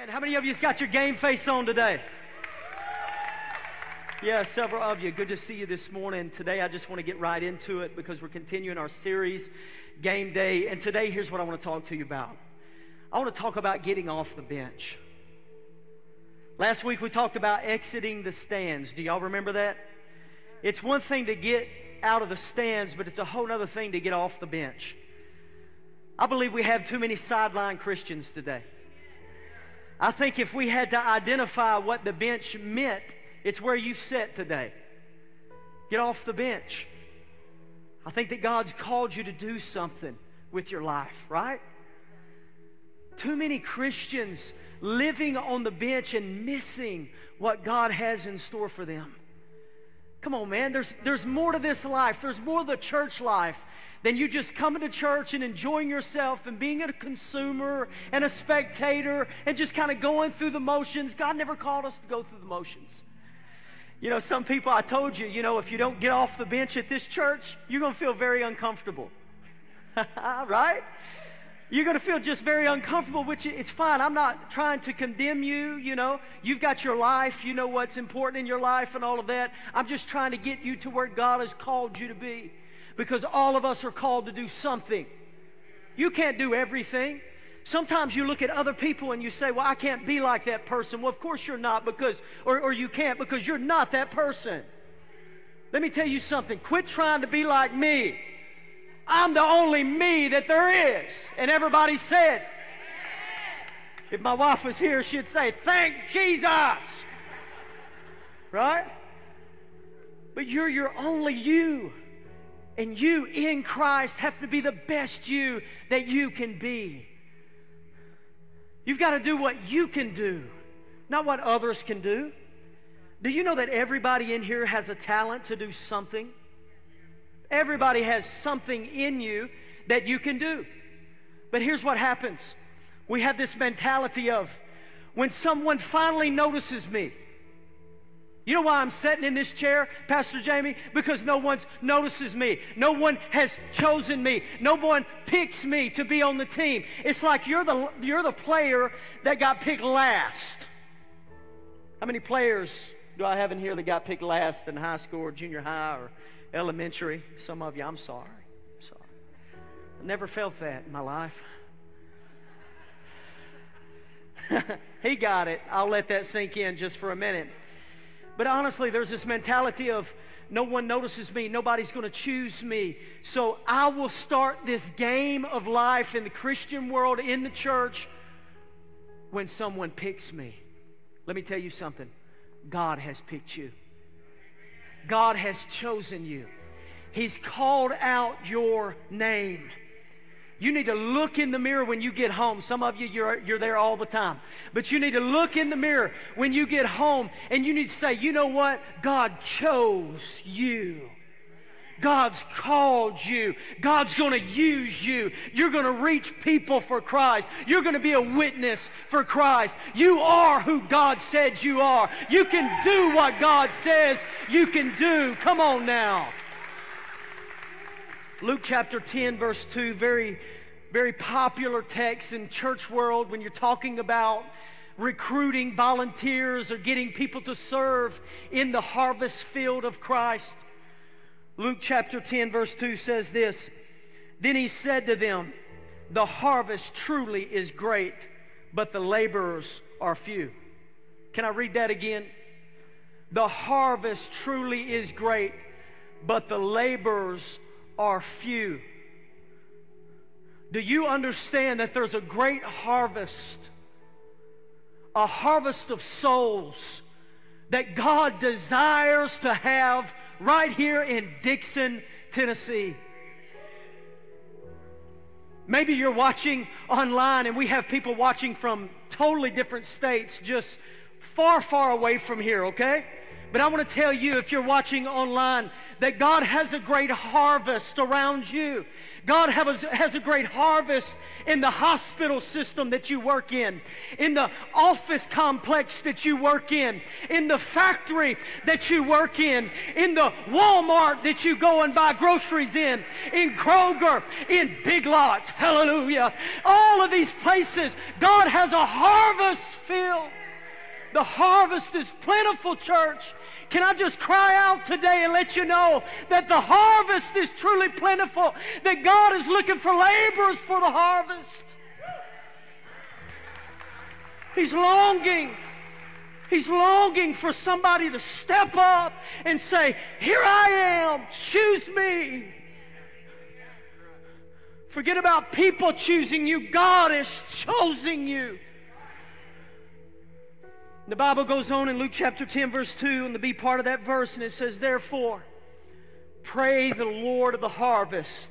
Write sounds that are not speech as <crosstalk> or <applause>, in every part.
Man, how many of you's got your game face on today? Yeah, several of you. Good to see you this morning. Today, I just want to get right into it because we're continuing our series, Game Day. And today, here's what I want to talk to you about. I want to talk about getting off the bench. Last week, we talked about exiting the stands. Do y'all remember that? It's one thing to get out of the stands, but it's a whole other thing to get off the bench. I believe we have too many sideline Christians today. I think if we had to identify what the bench meant, it's where you sit today. Get off the bench. I think that God's called you to do something with your life, right? Too many Christians living on the bench and missing what God has in store for them. Come on, man. There's, there's more to this life. There's more to the church life than you just coming to church and enjoying yourself and being a consumer and a spectator and just kind of going through the motions. God never called us to go through the motions. You know, some people, I told you, you know, if you don't get off the bench at this church, you're going to feel very uncomfortable. <laughs> right? You're going to feel just very uncomfortable, which it's fine. I'm not trying to condemn you, you know. You've got your life, you know what's important in your life and all of that. I'm just trying to get you to where God has called you to be because all of us are called to do something. You can't do everything. Sometimes you look at other people and you say, Well, I can't be like that person. Well, of course you're not because, or, or you can't because you're not that person. Let me tell you something. Quit trying to be like me. I'm the only me that there is. And everybody said, if my wife was here, she'd say, Thank Jesus. Right? But you're your only you. And you in Christ have to be the best you that you can be. You've got to do what you can do, not what others can do. Do you know that everybody in here has a talent to do something? Everybody has something in you that you can do. But here's what happens we have this mentality of when someone finally notices me, you know why I'm sitting in this chair, Pastor Jamie? Because no one notices me. No one has chosen me. No one picks me to be on the team. It's like you're the, you're the player that got picked last. How many players do I have in here that got picked last in high school or junior high or elementary? Some of you, I'm sorry. I'm sorry. I never felt that in my life. <laughs> he got it. I'll let that sink in just for a minute. But honestly, there's this mentality of no one notices me, nobody's going to choose me. So I will start this game of life in the Christian world, in the church, when someone picks me. Let me tell you something God has picked you, God has chosen you, He's called out your name. You need to look in the mirror when you get home. Some of you, you're, you're there all the time. But you need to look in the mirror when you get home and you need to say, you know what? God chose you. God's called you. God's going to use you. You're going to reach people for Christ. You're going to be a witness for Christ. You are who God said you are. You can do what God says you can do. Come on now. Luke chapter 10, verse 2, very, very popular text in church world when you're talking about recruiting volunteers or getting people to serve in the harvest field of Christ. Luke chapter 10, verse 2 says this Then he said to them, The harvest truly is great, but the laborers are few. Can I read that again? The harvest truly is great, but the laborers are few. Do you understand that there's a great harvest, a harvest of souls that God desires to have right here in Dickson, Tennessee? Maybe you're watching online and we have people watching from totally different states, just far, far away from here, okay? But I want to tell you, if you're watching online, that God has a great harvest around you. God has, a great harvest in the hospital system that you work in, in the office complex that you work in, in the factory that you work in, in the Walmart that you go and buy groceries in, in Kroger, in Big Lots. Hallelujah. All of these places, God has a harvest field. The harvest is plentiful, church. Can I just cry out today and let you know that the harvest is truly plentiful, that God is looking for laborers for the harvest. He's longing. He's longing for somebody to step up and say, Here I am, choose me. Forget about people choosing you, God is choosing you. The Bible goes on in Luke chapter 10, verse 2, and the B part of that verse, and it says, Therefore, pray the Lord of the harvest.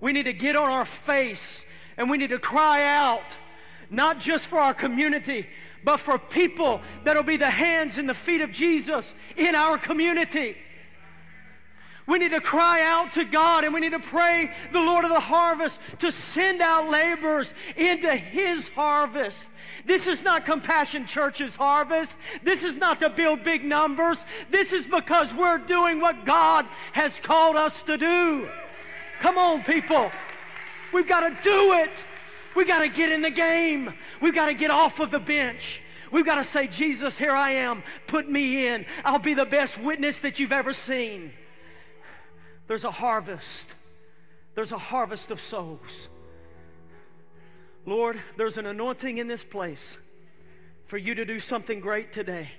We need to get on our face and we need to cry out, not just for our community, but for people that'll be the hands and the feet of Jesus in our community. We need to cry out to God and we need to pray the Lord of the harvest to send out laborers into His harvest. This is not Compassion Church's harvest. This is not to build big numbers. This is because we're doing what God has called us to do. Come on, people. We've got to do it. We've got to get in the game. We've got to get off of the bench. We've got to say, Jesus, here I am. Put me in. I'll be the best witness that you've ever seen. There's a harvest. There's a harvest of souls. Lord, there's an anointing in this place for you to do something great today.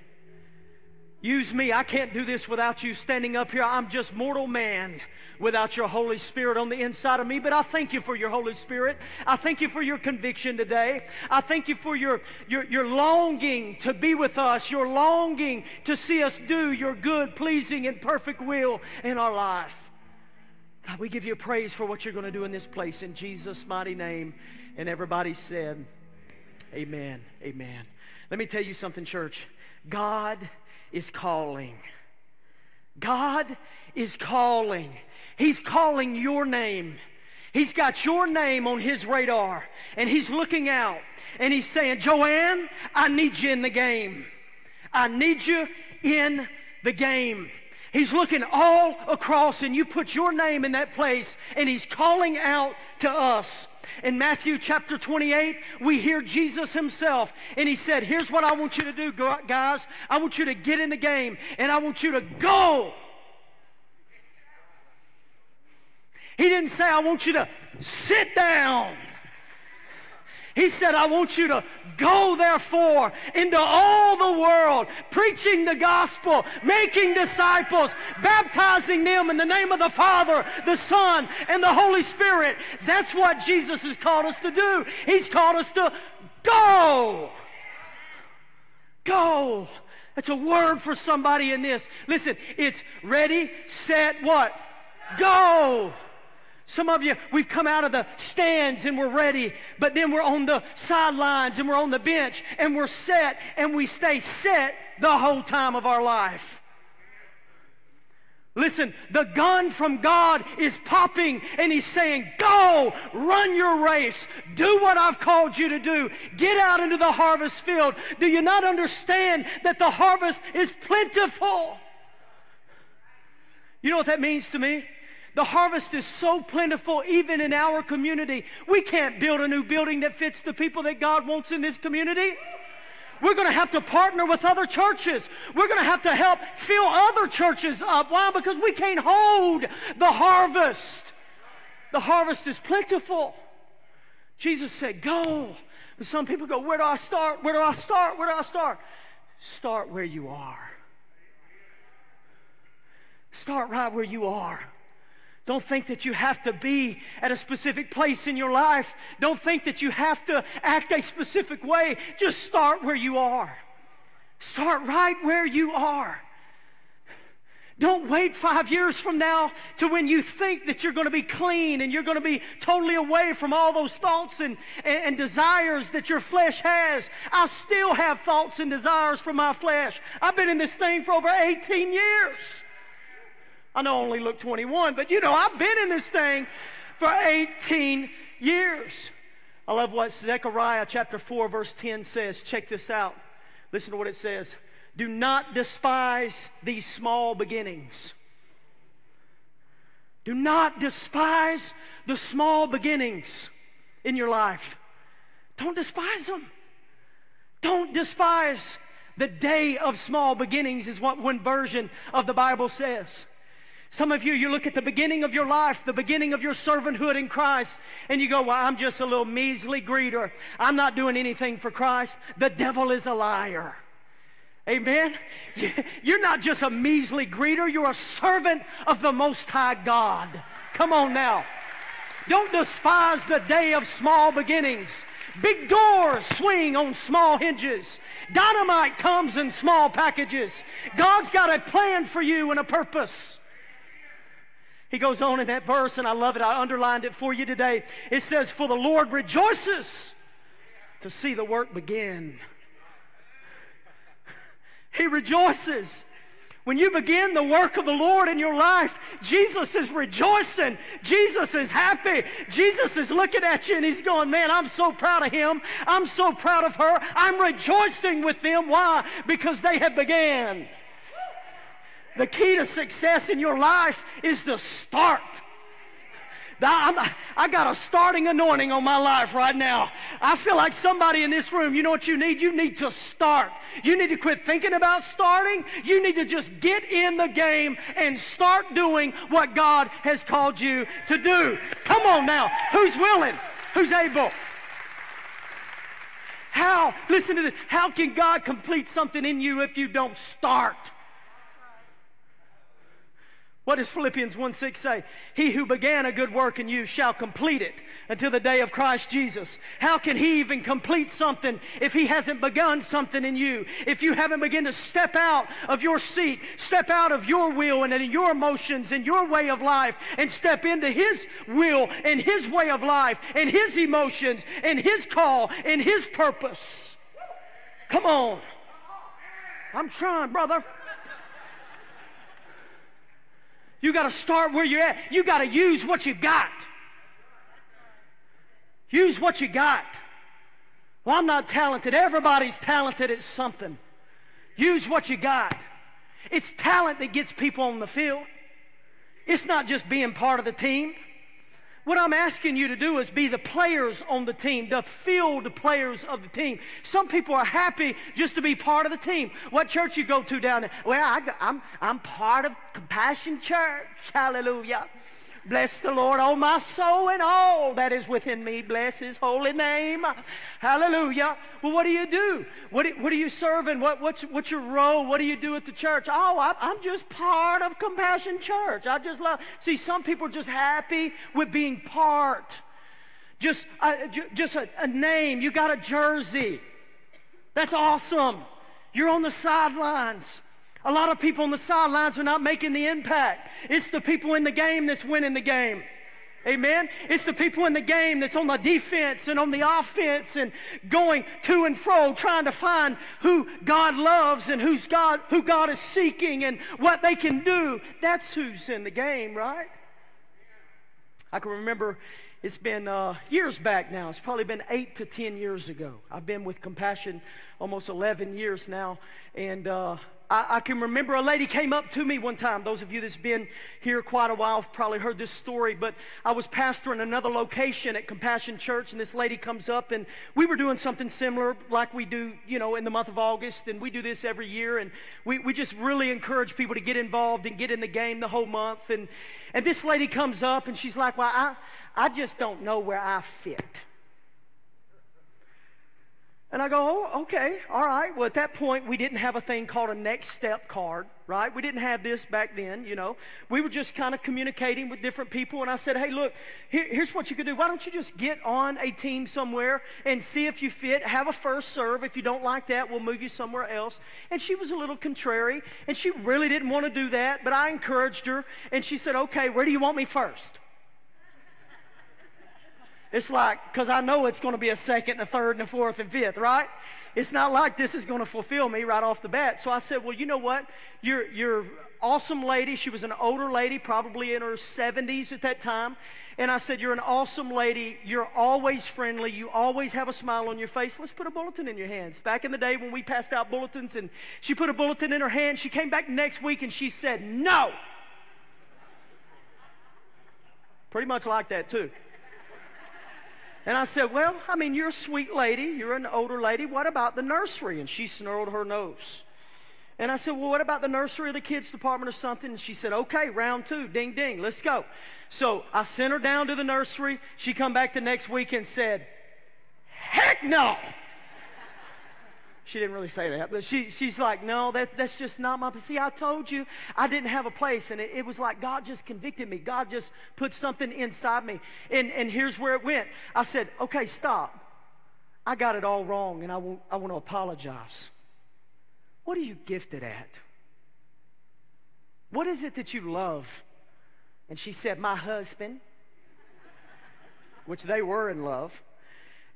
Use me. I can't do this without you standing up here. I'm just mortal man without your Holy Spirit on the inside of me. But I thank you for your Holy Spirit. I thank you for your conviction today. I thank you for your, your, your longing to be with us, your longing to see us do your good, pleasing, and perfect will in our life. God, we give you praise for what you're going to do in this place in Jesus' mighty name. And everybody said, Amen. Amen. Let me tell you something, church. God is calling. God is calling. He's calling your name. He's got your name on his radar and he's looking out and he's saying, Joanne, I need you in the game. I need you in the game. He's looking all across, and you put your name in that place, and He's calling out to us. In Matthew chapter 28, we hear Jesus himself, and he said, Here's what I want you to do, guys. I want you to get in the game, and I want you to go. He didn't say, I want you to sit down. He said, I want you to go, therefore, into all the world, preaching the gospel, making disciples, baptizing them in the name of the Father, the Son, and the Holy Spirit. That's what Jesus has called us to do. He's called us to go. Go. That's a word for somebody in this. Listen, it's ready, set, what? Go. Some of you, we've come out of the stands and we're ready, but then we're on the sidelines and we're on the bench and we're set and we stay set the whole time of our life. Listen, the gun from God is popping and He's saying, Go, run your race, do what I've called you to do, get out into the harvest field. Do you not understand that the harvest is plentiful? You know what that means to me? The harvest is so plentiful, even in our community. We can't build a new building that fits the people that God wants in this community. We're going to have to partner with other churches. We're going to have to help fill other churches up. Why? Because we can't hold the harvest. The harvest is plentiful. Jesus said, Go. But some people go, Where do I start? Where do I start? Where do I start? Start where you are. Start right where you are. Don't think that you have to be at a specific place in your life. Don't think that you have to act a specific way. Just start where you are. Start right where you are. Don't wait five years from now to when you think that you're going to be clean and you're going to be totally away from all those thoughts and, and, and, desires that your flesh has. I still have thoughts and desires for my flesh. I've been in this thing for over 18 years. I know I only look 21, but you know, I've been in this thing for 18 years. I love what Zechariah chapter 4, verse 10 says. Check this out. Listen to what it says. Do not despise these small beginnings. Do not despise the small beginnings in your life. Don't despise them. Don't despise the day of small beginnings, is what one version of the Bible says. Some of you, you look at the beginning of your life, the beginning of your servanthood in Christ, and you go, Well, I'm just a little measly greeter. I'm not doing anything for Christ. The devil is a liar. Amen. You're not just a measly greeter, you're a servant of the Most High God. Come on now. Don't despise the day of small beginnings. Big doors swing on small hinges. Dynamite comes in small packages. God's got a plan for you and a purpose. He goes on in that verse, and I love it. I underlined it for you today. It says, For the Lord rejoices to see the work begin. He rejoices. When you begin the work of the Lord in your life, Jesus is rejoicing. Jesus is happy. Jesus is looking at you and he's going, Man, I'm so proud of him. I'm so proud of her. I'm rejoicing with them. Why? Because they have began. The key to success in your life is to start. I, I got a starting anointing on my life right now. I feel like somebody in this room, you know what you need? You need to start. You need to quit thinking about starting. You need to just get in the game and start doing what God has called you to do. Come on now. Who's willing? Who's able? How, listen to this, how can God complete something in you if you don't start? What does Philippians 1 6 say? He who began a good work in you shall complete it until the day of Christ Jesus. How can he even complete something if he hasn't begun something in you? If you haven't begun to step out of your seat, step out of your will and in your emotions and your way of life and step into his will and his way of life and his emotions and his call and his purpose. Come on. I'm trying, brother. You got to start where you're at. You got to use what you've got. Use what you got. Well, I'm not talented. Everybody's talented at something. Use what you got. It's talent that gets people on the field. It's not just being part of the team. What I'm asking you to do is be the players on the team, the field players of the team. Some people are happy just to be part of the team. What church you go to down there? Well, I, I'm, I'm part of Compassion Church. Hallelujah. Bless the Lord, oh my soul, and all that is within me. Bless his holy name. Hallelujah. Well, what do you do? What, what are you serving? What, what's, what's your role? What do you do at the church? Oh, I, I'm just part of Compassion Church. I just love. See, some people are just happy with being part. Just, uh, just a, a name. You got a jersey. That's awesome. You're on the sidelines. A lot of people on the sidelines are not making the impact. It's the people in the game that's winning the game. Amen. It's the people in the game that's on the defense and on the offense and going to and fro trying to find who God loves and who's God who God is seeking and what they can do. That's who's in the game, right? I can remember it's been uh, years back now. It's probably been eight to ten years ago. I've been with Compassion almost 11 years now. And uh, I, I, can remember a lady came up to me one time. Those of you that's been here quite a while have probably heard this story, but I was pastoring another location at Compassion Church, and this lady comes up, and we were doing something similar like we do, you know, in the month of August, and we do this every year, and we, we just really encourage people to get involved and get in the game the whole month. And, and this lady comes up, and she's like, Well, I, I just don't know where I fit. And I go, oh, okay, all right. Well, at that point, we didn't have a thing called a next step card, right? We didn't have this back then, you know. We were just kind of communicating with different people. And I said, hey, look, here, here's what you could do. Why don't you just get on a team somewhere and see if you fit? Have a first serve. If you don't like that, we'll move you somewhere else. And she was a little contrary, and she really didn't want to do that, but I encouraged her. And she said, okay, where do you want me first? It's like, because I know it's going to be a second and a third and a fourth and fifth, right? It's not like this is going to fulfill me right off the bat. So I said, well, you know what? You're, you're awesome lady. She was an older lady, probably in her 70s at that time. And I said, You're an awesome lady. You're always friendly. You always have a smile on your face. Let's put a bulletin in your hands. Back in the day when we passed out bulletins and she put a bulletin in her hand, she came back next week and she said, No. Pretty much like that, too. And I said, Well, I mean, you're a sweet lady. You're an older lady. What about the nursery? And she snarled her nose. And I said, Well, what about the nursery or the kids department or something? And she said, Okay, round two, ding ding, let's go. So I sent her down to the nursery. She come back the next week and said, Heck no! She didn't really say that, but she, she's like, no, that, that's just not my. See, I told you I didn't have a place, and it, it, was like God just convicted me. God just put something inside me, and and here's where it went. I said, okay, stop. I got it all wrong, and I want I want to apologize. What are you gifted at? What is it that you love? And she said, my husband, which they were in love.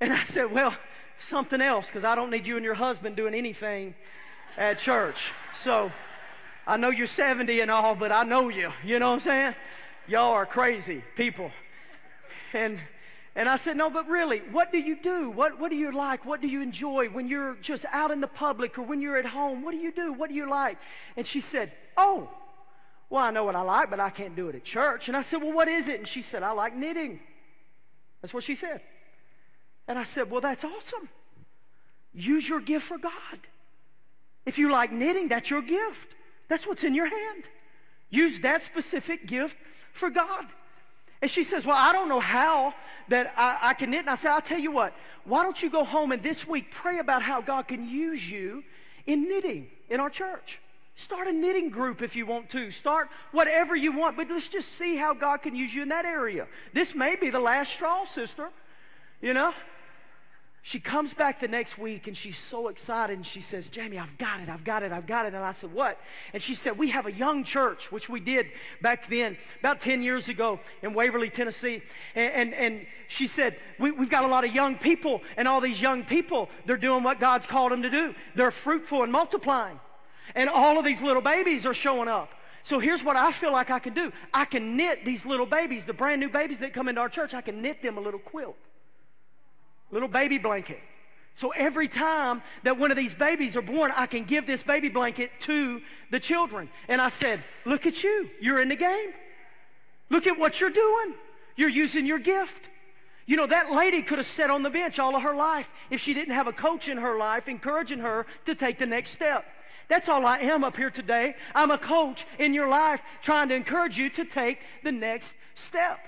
And I said, well something else because I don't need you and your husband doing anything at church. So I know you're 70 and all, but I know you. You know what I'm saying? Y'all are crazy people. And and I said, No, but really, what do you do? What, what do you like? What do you enjoy when you're just out in the public or when you're at home? What do you do? What do you like? And she said, Oh, well, I know what I like, but I can't do it at church. And I said, Well, what is it? And she said, I like knitting. That's what she said. And I said, Well, that's awesome. Use your gift for God. If you like knitting, that's your gift. That's what's in your hand. Use that specific gift for God. And she says, Well, I don't know how that I, I, can knit. And I said, I'll tell you what, why don't you go home and this week pray about how God can use you in knitting in our church? Start a knitting group if you want to. Start whatever you want, but let's just see how God can use you in that area. This may be the last straw, sister. You know? She comes back the next week and she's so excited and she says, Jamie, I've got it, I've got it, I've got it. And I said, What? And she said, We have a young church, which we did back then, about 10 years ago in Waverly, Tennessee. And, and, and she said, we, We've got a lot of young people, and all these young people, they're doing what God's called them to do. They're fruitful and multiplying. And all of these little babies are showing up. So here's what I feel like I can do I can knit these little babies, the brand new babies that come into our church, I can knit them a little quilt little baby blanket. So every time that one of these babies are born, I can give this baby blanket to the children. And I said, Look at you. You're in the game. Look at what you're doing. You're using your gift. You know, that lady could have sat on the bench all of her life if she didn't have a coach in her life encouraging her to take the next step. That's all I am up here today. I'm a coach in your life trying to encourage you to take the next step.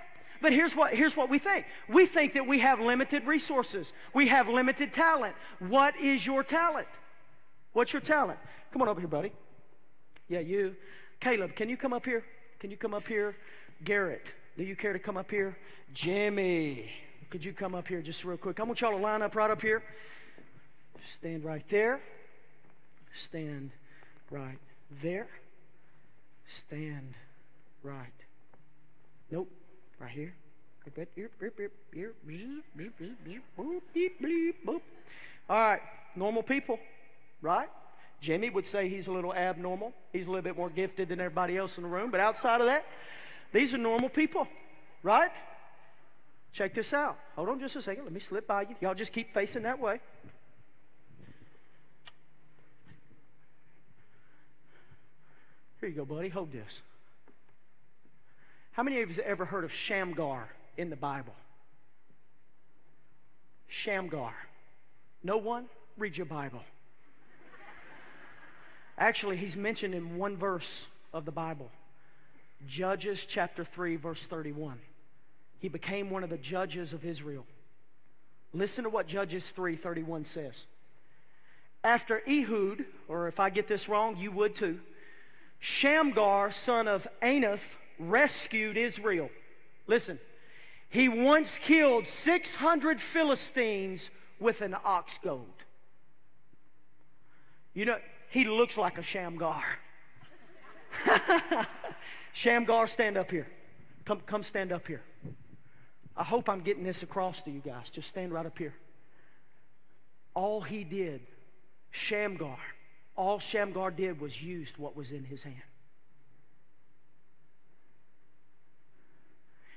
But here's what, here's what we think we think that we have limited resources, we have limited talent. What is your talent? What's your talent? Come on over here, buddy. Yeah, you. Caleb, can you come up here? Can you come up here? Garrett, do you care to come up here? Jimmy, could you come up here just real quick? I want y'all to line up right up here. Stand right there. Stand right there. Stand right. Nope. Right here. All right, normal people, right? Jimmy would say he's a little abnormal. He's a little bit more gifted than everybody else in the room. But outside of that, these are normal people, right? Check this out. Hold on just a second. Let me slip by you. Y'all just keep facing that way. Here you go, buddy. Hold this. How many of you have ever heard of Shamgar in the Bible? Shamgar. No one? Read your Bible. Actually, he's mentioned in one verse of the Bible Judges chapter 3, verse 31. He became one of the judges of Israel. Listen to what Judges 3:31 says. after Ehud, or if I get this wrong, you would too, Shamgar, son of Anath, rescued Israel. Listen, he once killed 600 Philistines with an ox goad. You know, he looks like a Shamgar. <laughs> Shamgar, stand up here. Come, come stand up here. I hope I'm getting this across to you guys. Just stand right up here. All he did, Shamgar, all Shamgar did was used what was in his hand.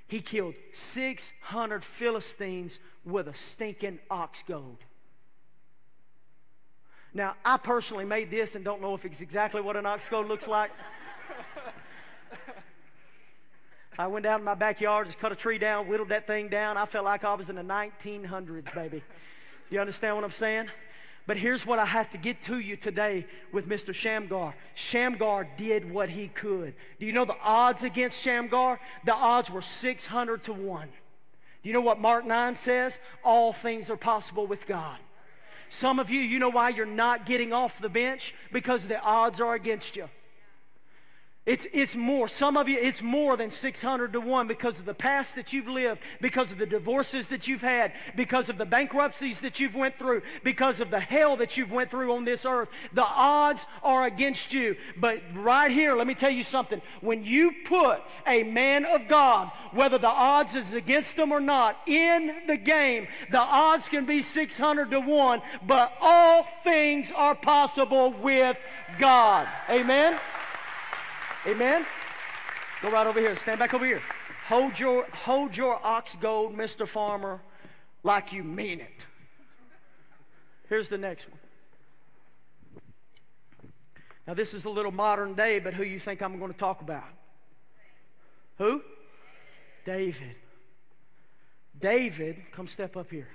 He killed 600 Philistines with a stinking ox goad. Now, I personally made this and don't know if it's exactly what an ox goad looks like. <laughs> I went down in my backyard, just cut a tree down, whittled that thing down. I felt like I was in the 1900s, baby. You understand what I'm saying? But here's what I have to get to you today with Mr. Shamgar. Shamgar did what he could. Do you know the odds against Shamgar? The odds were 600 to 1. Do you know what Mark 9 says? All things are possible with God. Some of you, you know why you're not getting off the bench? Because the odds are against you. It's, it's more. Some of you, it's more than 600 to 1 because of the past that you've lived, because of the divorces that you've had, because of the bankruptcies that you've went through, because of the hell that you've went through on this earth. The odds are against you. But right here, let me tell you something. When you put a man of God, whether the odds is against them or not, in the game, the odds can be 600 to 1, but all things are possible with God. Amen? Amen? Go right over here. Stand back over here. Hold your, hold your ox goad, Mr. Farmer, like you mean it. Here's the next one. Now, this is a little modern day, but who you think I'm going to talk about? Who? David. David, come step up here.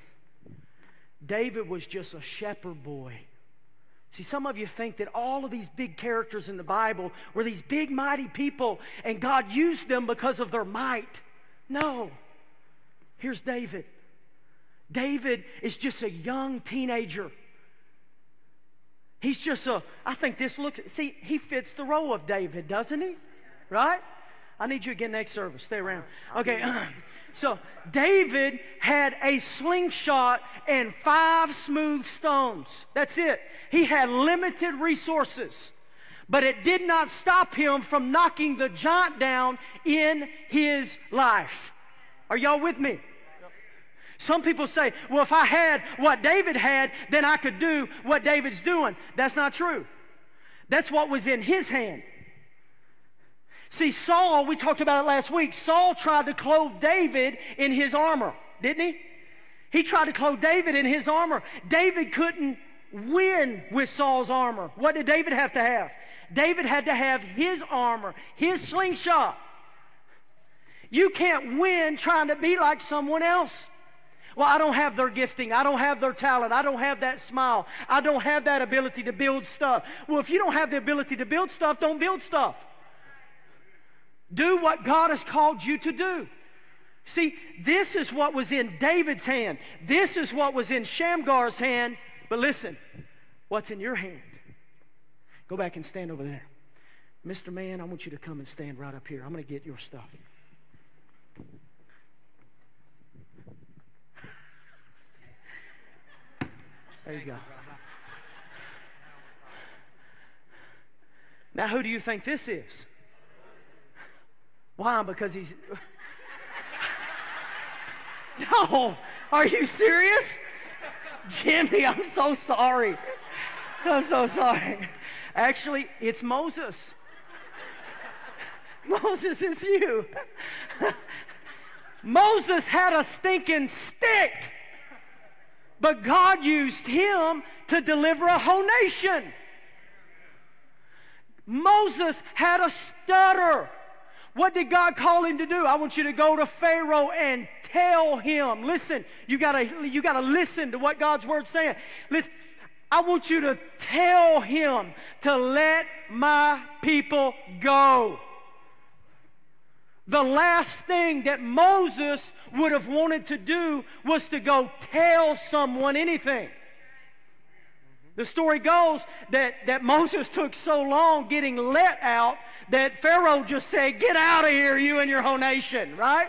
David was just a shepherd boy See, some of you think that all of these big characters in the Bible were these big, mighty people, and God used them because of their might. No. Here's David. David is just a young teenager. He's just a, I think this looks, see, he fits the role of David, doesn't he? Right? I need you again next service. Stay around. Okay. <clears throat> so David had a slingshot and five smooth stones. That's it. He had limited resources. But it did not stop him from knocking the giant down in his life. Are y'all with me? Some people say, well, if I had what David had, then I could do what David's doing. That's not true. That's what was in his hand. See, Saul, we talked about it last week. Saul tried to clothe David in his armor, didn't he? He tried to clothe David in his armor. David couldn't win with Saul's armor. What did David have to have? David had to have his armor, his slingshot. You can't win trying to be like someone else. Well, I don't have their gifting. I don't have their talent. I don't have that smile. I don't have that ability to build stuff. Well, if you don't have the ability to build stuff, don't build stuff. Do what God has called you to do. See, this is what was in David's hand. This is what was in Shamgar's hand. But listen, what's in your hand? Go back and stand over there. Mr. Man, I want you to come and stand right up here. I'm going to get your stuff. There you go. Now, who do you think this is? Why? Because he's. <laughs> no, are you serious? Jimmy, I'm so sorry. I'm so sorry. Actually, it's Moses. <laughs> Moses is you. <laughs> Moses had a stinking stick, but God used him to deliver a whole nation. Moses had a stutter. What did God call him to do? I want you to go to Pharaoh and tell him. Listen, you gotta, you gotta listen to what God's word's saying. Listen, I want you to tell him to let my people go. The last thing that Moses would have wanted to do was to go tell someone anything. The story goes that, that Moses took so long getting let out that Pharaoh just said, Get out of here, you and your whole nation, right?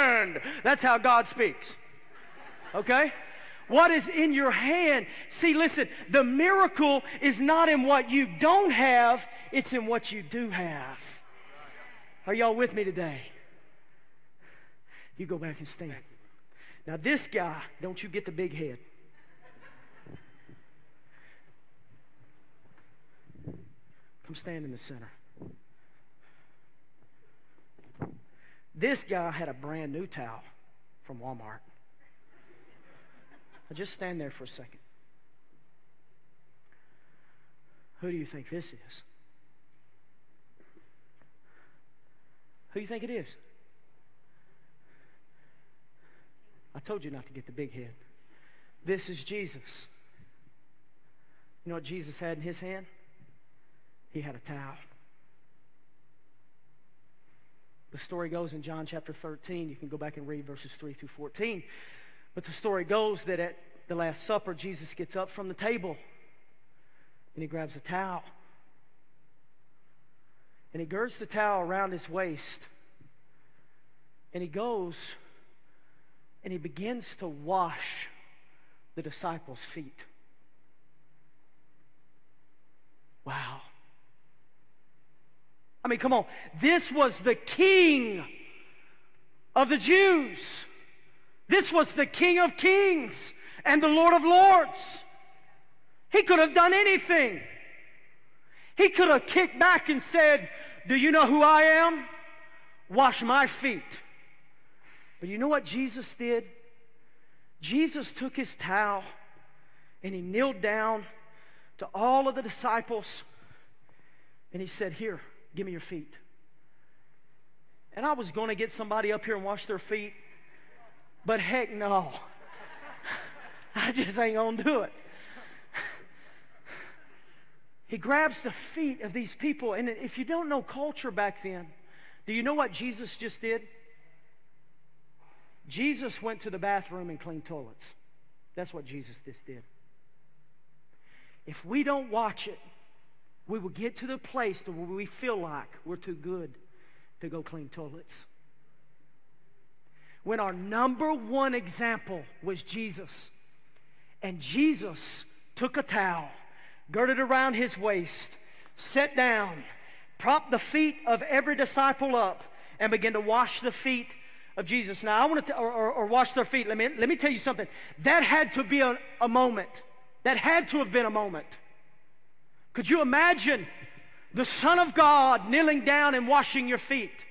That's how God speaks. Okay? What is in your hand? See, listen, the miracle is not in what you don't have, it's in what you do have. Are y'all with me today? You go back and stand. Now, this guy, don't you get the big head. Come stand in the center. This guy had a brand new towel from Walmart. Now just stand there for a second. Who do you think this is? Who do you think it is? I told you not to get the big head. This is Jesus. You know what Jesus had in his hand? He had a towel. The story goes in John chapter 13. You can go back and read verses 3 through 14. But the story goes that at the Last Supper, Jesus gets up from the table and he grabs a towel. And he girds the towel around his waist. And he goes and he begins to wash the disciples' feet. Wow. I mean, come on. This was the king of the Jews. This was the king of kings and the lord of lords. He could have done anything. He could have kicked back and said, Do you know who I am? Wash my feet. But you know what Jesus did? Jesus took his towel and he kneeled down to all of the disciples and he said, Here, Give me your feet. And I was going to get somebody up here and wash their feet, but heck no. <laughs> I just ain't going to do it. He grabs the feet of these people. And if you don't know culture back then, do you know what Jesus just did? Jesus went to the bathroom and cleaned toilets. That's what Jesus just did. If we don't watch it, we will get to the place where we feel like we're too good to go clean toilets. When our number one example was Jesus, and Jesus took a towel, girded around his waist, sat down, propped the feet of every disciple up, and began to wash the feet of Jesus. Now, I want to, or, or, or, wash their feet. Let me, let me tell you something. That had to be a, a moment. That had to have been a moment. Could you imagine the Son of God kneeling down and washing your feet?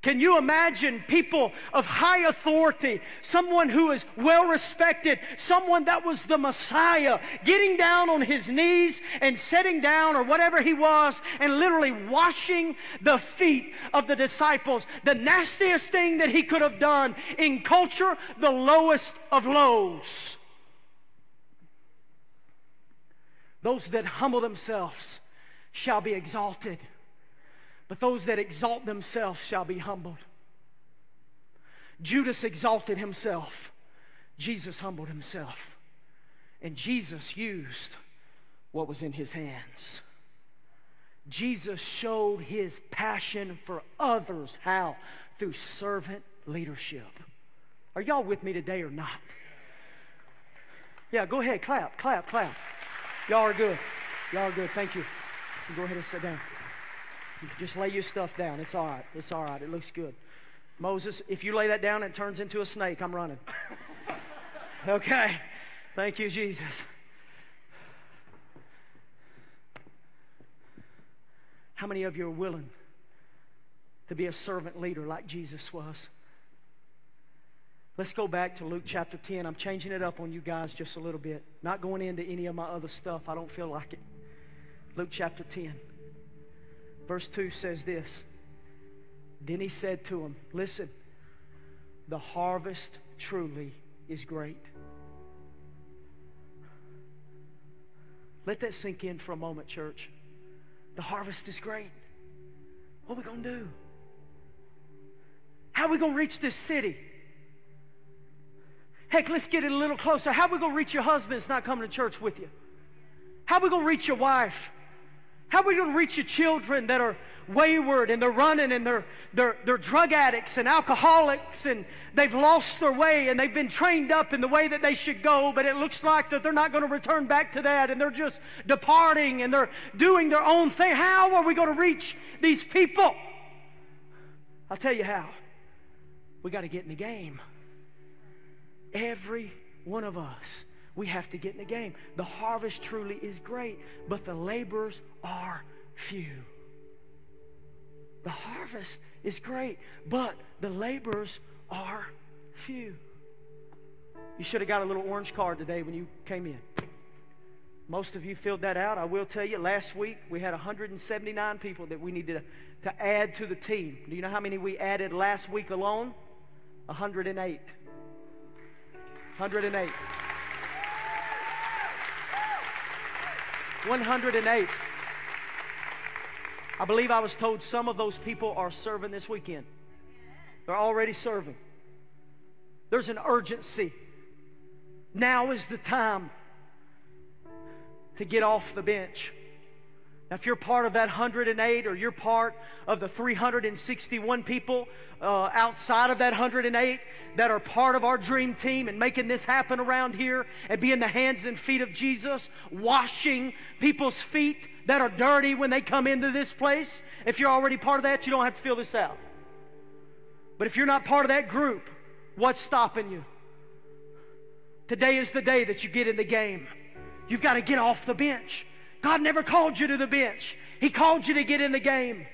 Can you imagine people of high authority, someone who is well respected, someone that was the Messiah, getting down on his knees and sitting down or whatever he was and literally washing the feet of the disciples? The nastiest thing that he could have done in culture, the lowest of lows. Those that humble themselves shall be exalted, but those that exalt themselves shall be humbled. Judas exalted himself, Jesus humbled himself, and Jesus used what was in his hands. Jesus showed his passion for others. How? Through servant leadership. Are y'all with me today or not? Yeah, go ahead, clap, clap, clap. Y'all are good. Y'all are good. Thank you. you go ahead and sit down. just lay your stuff down. It's all right. It's all right. It looks good. Moses, if you lay that down, it turns into a snake. I'm running. <laughs> okay. Thank you, Jesus. How many of you are willing to be a servant leader like Jesus was? Let's go back to Luke chapter 10. I'm changing it up on you guys just a little bit. Not going into any of my other stuff. I don't feel like it. Luke chapter 10. Verse 2 says this Then he said to him, Listen, the harvest truly is great. Let that sink in for a moment, church. The harvest is great. What are we going to do? How are we going to reach this city? Heck, let's get it a little closer. How are we going to reach your husband that's not coming to church with you? How are we going to reach your wife? How are we going to reach your children that are wayward and they're running and they're, they're, they're drug addicts and alcoholics and they've lost their way and they've been trained up in the way that they should go, but it looks like that they're not going to return back to that and they're just departing and they're doing their own thing. How are we going to reach these people? I'll tell you how. We got to get in the game. Every one of us, we have to get in the game. The harvest truly is great, but the laborers are few. The harvest is great, but the laborers are few. You should have got a little orange card today when you came in. Most of you filled that out. I will tell you, last week we had 179 people that we needed to, add to the team. Do you know how many we added last week alone? 108. 108. 108. I believe I was told some of those people are serving this weekend. They're already serving. There's an urgency. Now is the time to get off the bench. Now, if you're part of that 108 or you're part of the 361 people uh, outside of that 108 that are part of our dream team and making this happen around here and being the hands and feet of Jesus, washing people's feet that are dirty when they come into this place, if you're already part of that, you don't have to fill this out. But if you're not part of that group, what's stopping you? Today is the day that you get in the game. You've got to get off the bench. God never called you to the bench, He called you to get in the game.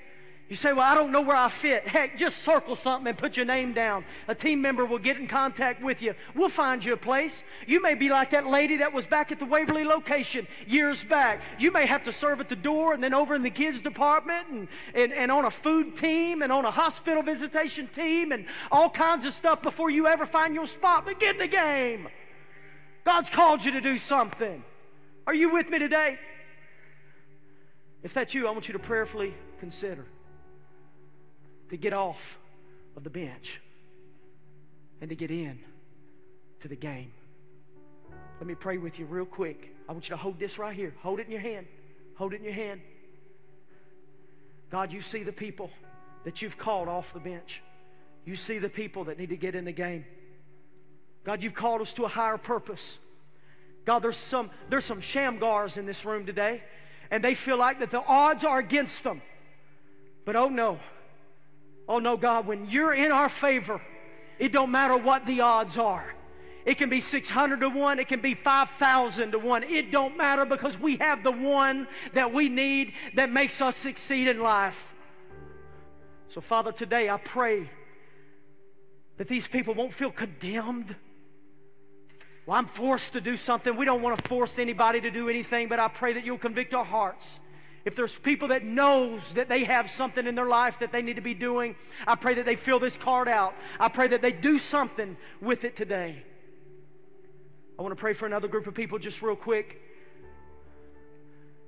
You say, Well, I don't know where I fit. <laughs> Heck, just circle something and put your name down. A team member will get in contact with you. We'll find you a place. You may be like that lady that was back at the Waverly location years back. You may have to serve at the door and then over in the kids' department and, and, and on a food team and on a hospital visitation team and all kinds of stuff before you ever find your spot. But get in the game. God's called you to do something. Are you with me today? If that's you, I want you to prayerfully consider to get off of the bench and to get in to the game. Let me pray with you real quick. I want you to hold this right here. Hold it in your hand. Hold it in your hand. God, you see the people that you've called off the bench. You see the people that need to get in the game. God, you've called us to a higher purpose. God, there's some, there's some shamgars in this room today and they feel like that the odds are against them. But oh no. Oh no, God, when you're in our favor, it don't matter what the odds are. It can be 600 to 1, it can be 5,000 to 1. It don't matter because we have the one that we need that makes us succeed in life. So, Father, today I pray that these people won't feel condemned well, I'm forced to do something. We don't want to force anybody to do anything, but I pray that you'll convict our hearts. If there's people that knows that they have something in their life that they need to be doing, I pray that they fill this card out. I pray that they do something with it today. I want to pray for another group of people just real quick.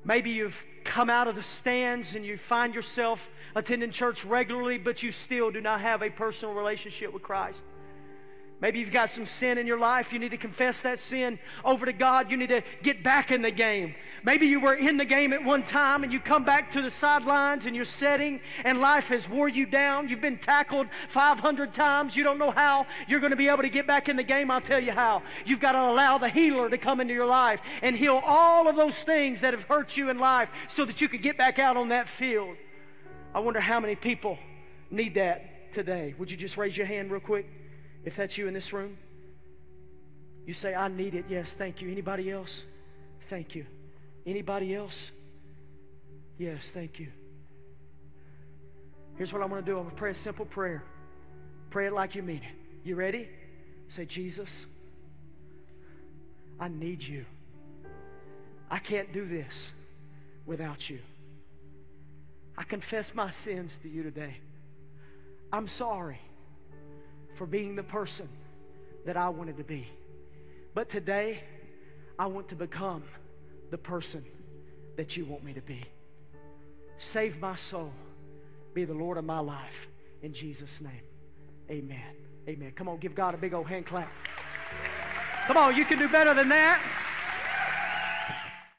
Maybe you've come out of the stands and you find yourself attending church regularly, but you still do not have a personal relationship with Christ. Maybe you've got some sin in your life. You need to confess that sin over to God. You need to get back in the game. Maybe you were in the game at one time and you come back to the sidelines and you're setting and life has wore you down. You've been tackled 500 times. You don't know how you're going to be able to get back in the game. I'll tell you how. You've got to allow the healer to come into your life and heal all of those things that have hurt you in life so that you can get back out on that field. I wonder how many people need that today. Would you just raise your hand real quick? If that's you in this room, you say, I need it. Yes, thank you. Anybody else? Thank you. Anybody else? Yes, thank you. Here's what I'm going to do I'm going to pray a simple prayer. Pray it like you mean it. You ready? Say, Jesus, I need you. I can't do this without you. I confess my sins to you today. I'm sorry for being the person that I wanted to be. But today, I want to become the person that you want me to be. Save my soul. Be the Lord of my life. In Jesus' name, amen. Amen. Come on, give God a big old hand clap. Come on, you can do better than that.